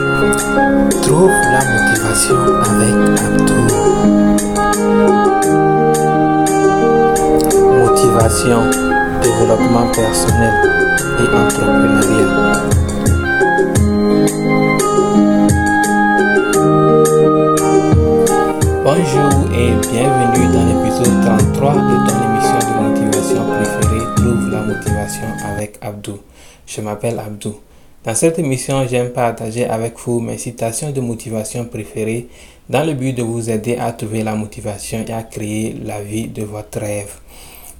Trouve la motivation avec Abdou. Motivation, développement personnel et entrepreneurial. Bonjour et bienvenue dans l'épisode 33 de ton émission de motivation préférée Trouve la motivation avec Abdou. Je m'appelle Abdou. Dans cette émission, j'aime partager avec vous mes citations de motivation préférées dans le but de vous aider à trouver la motivation et à créer la vie de votre rêve.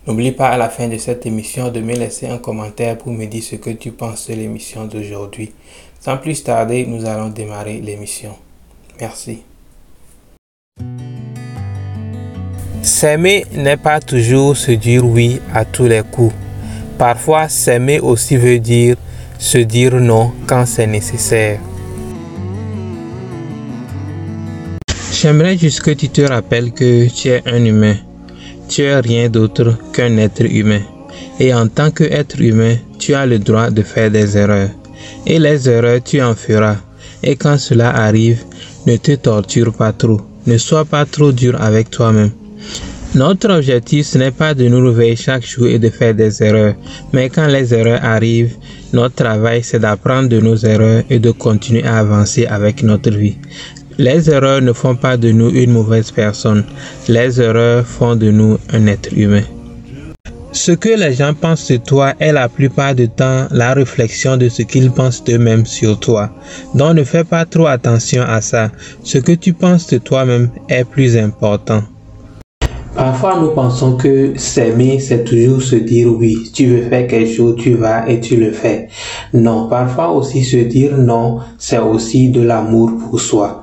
N'oublie pas à la fin de cette émission de me laisser un commentaire pour me dire ce que tu penses de l'émission d'aujourd'hui. Sans plus tarder, nous allons démarrer l'émission. Merci. S'aimer n'est pas toujours se dire oui à tous les coups. Parfois, s'aimer aussi veut dire se dire non quand c'est nécessaire. J'aimerais juste que tu te rappelles que tu es un humain. Tu es rien d'autre qu'un être humain. Et en tant qu'être humain, tu as le droit de faire des erreurs. Et les erreurs, tu en feras. Et quand cela arrive, ne te torture pas trop. Ne sois pas trop dur avec toi-même. Notre objectif, ce n'est pas de nous réveiller chaque jour et de faire des erreurs, mais quand les erreurs arrivent, notre travail, c'est d'apprendre de nos erreurs et de continuer à avancer avec notre vie. Les erreurs ne font pas de nous une mauvaise personne, les erreurs font de nous un être humain. Ce que les gens pensent de toi est la plupart du temps la réflexion de ce qu'ils pensent d'eux-mêmes sur toi. Donc ne fais pas trop attention à ça. Ce que tu penses de toi-même est plus important. Parfois, nous pensons que s'aimer, c'est toujours se dire oui. Tu veux faire quelque chose, tu vas et tu le fais. Non, parfois aussi se dire non, c'est aussi de l'amour pour soi.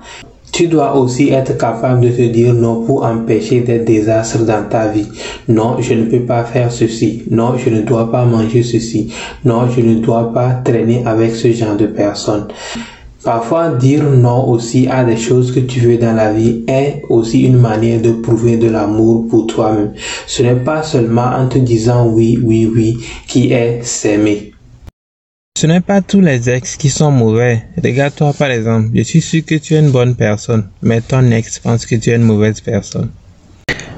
Tu dois aussi être capable de te dire non pour empêcher des désastres dans ta vie. Non, je ne peux pas faire ceci. Non, je ne dois pas manger ceci. Non, je ne dois pas traîner avec ce genre de personnes. Parfois, dire non aussi à des choses que tu veux dans la vie est aussi une manière de prouver de l'amour pour toi-même. Ce n'est pas seulement en te disant oui, oui, oui qui est s'aimer. Ce n'est pas tous les ex qui sont mauvais. Regarde-toi par exemple. Je suis sûr que tu es une bonne personne, mais ton ex pense que tu es une mauvaise personne.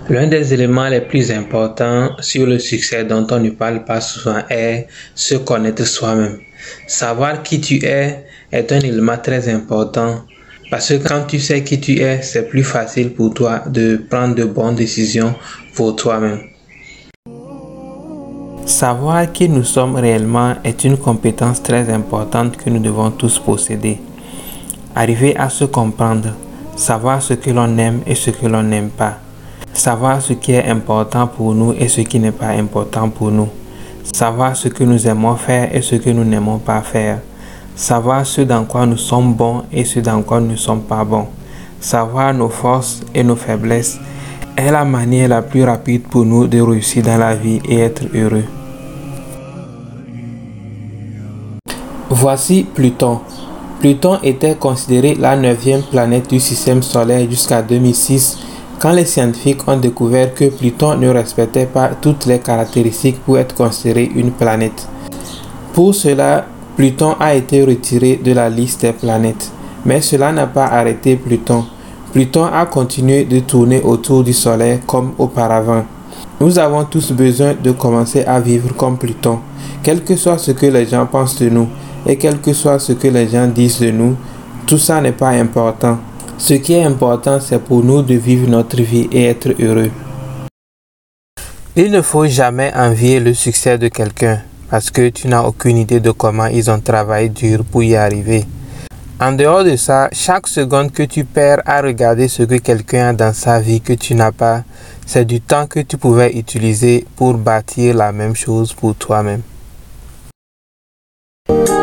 L'un des éléments les plus importants sur le succès dont on ne parle pas souvent est se connaître soi-même. Savoir qui tu es est un élément très important parce que quand tu sais qui tu es, c'est plus facile pour toi de prendre de bonnes décisions pour toi-même. Savoir qui nous sommes réellement est une compétence très importante que nous devons tous posséder. Arriver à se comprendre, savoir ce que l'on aime et ce que l'on n'aime pas, savoir ce qui est important pour nous et ce qui n'est pas important pour nous, savoir ce que nous aimons faire et ce que nous n'aimons pas faire, savoir ce dans quoi nous sommes bons et ce dans quoi nous ne sommes pas bons, savoir nos forces et nos faiblesses est la manière la plus rapide pour nous de réussir dans la vie et être heureux. Voici Pluton. Pluton était considéré la neuvième planète du système solaire jusqu'à 2006 quand les scientifiques ont découvert que Pluton ne respectait pas toutes les caractéristiques pour être considéré une planète. Pour cela, Pluton a été retiré de la liste des planètes. Mais cela n'a pas arrêté Pluton. Pluton a continué de tourner autour du Soleil comme auparavant. Nous avons tous besoin de commencer à vivre comme Pluton, quel que soit ce que les gens pensent de nous et quel que soit ce que les gens disent de nous, tout ça n'est pas important. Ce qui est important, c'est pour nous de vivre notre vie et être heureux. Il ne faut jamais envier le succès de quelqu'un parce que tu n'as aucune idée de comment ils ont travaillé dur pour y arriver. En dehors de ça, chaque seconde que tu perds à regarder ce que quelqu'un a dans sa vie que tu n'as pas, c'est du temps que tu pouvais utiliser pour bâtir la même chose pour toi-même.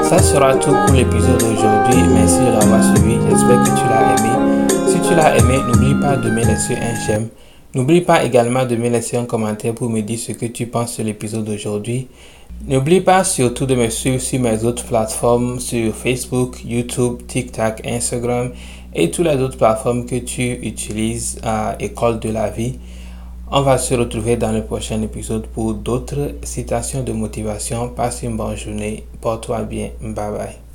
Ça sera tout pour l'épisode d'aujourd'hui. Merci de l'avoir suivi. J'espère que tu l'as aimé. Tu l'as aimé, n'oublie pas de me laisser un j'aime. N'oublie pas également de me laisser un commentaire pour me dire ce que tu penses sur l'épisode d'aujourd'hui. N'oublie pas surtout de me suivre sur mes autres plateformes sur Facebook, YouTube, TikTok, Instagram et toutes les autres plateformes que tu utilises à École de la vie. On va se retrouver dans le prochain épisode pour d'autres citations de motivation. Passe une bonne journée. Porte-toi bien. Bye bye.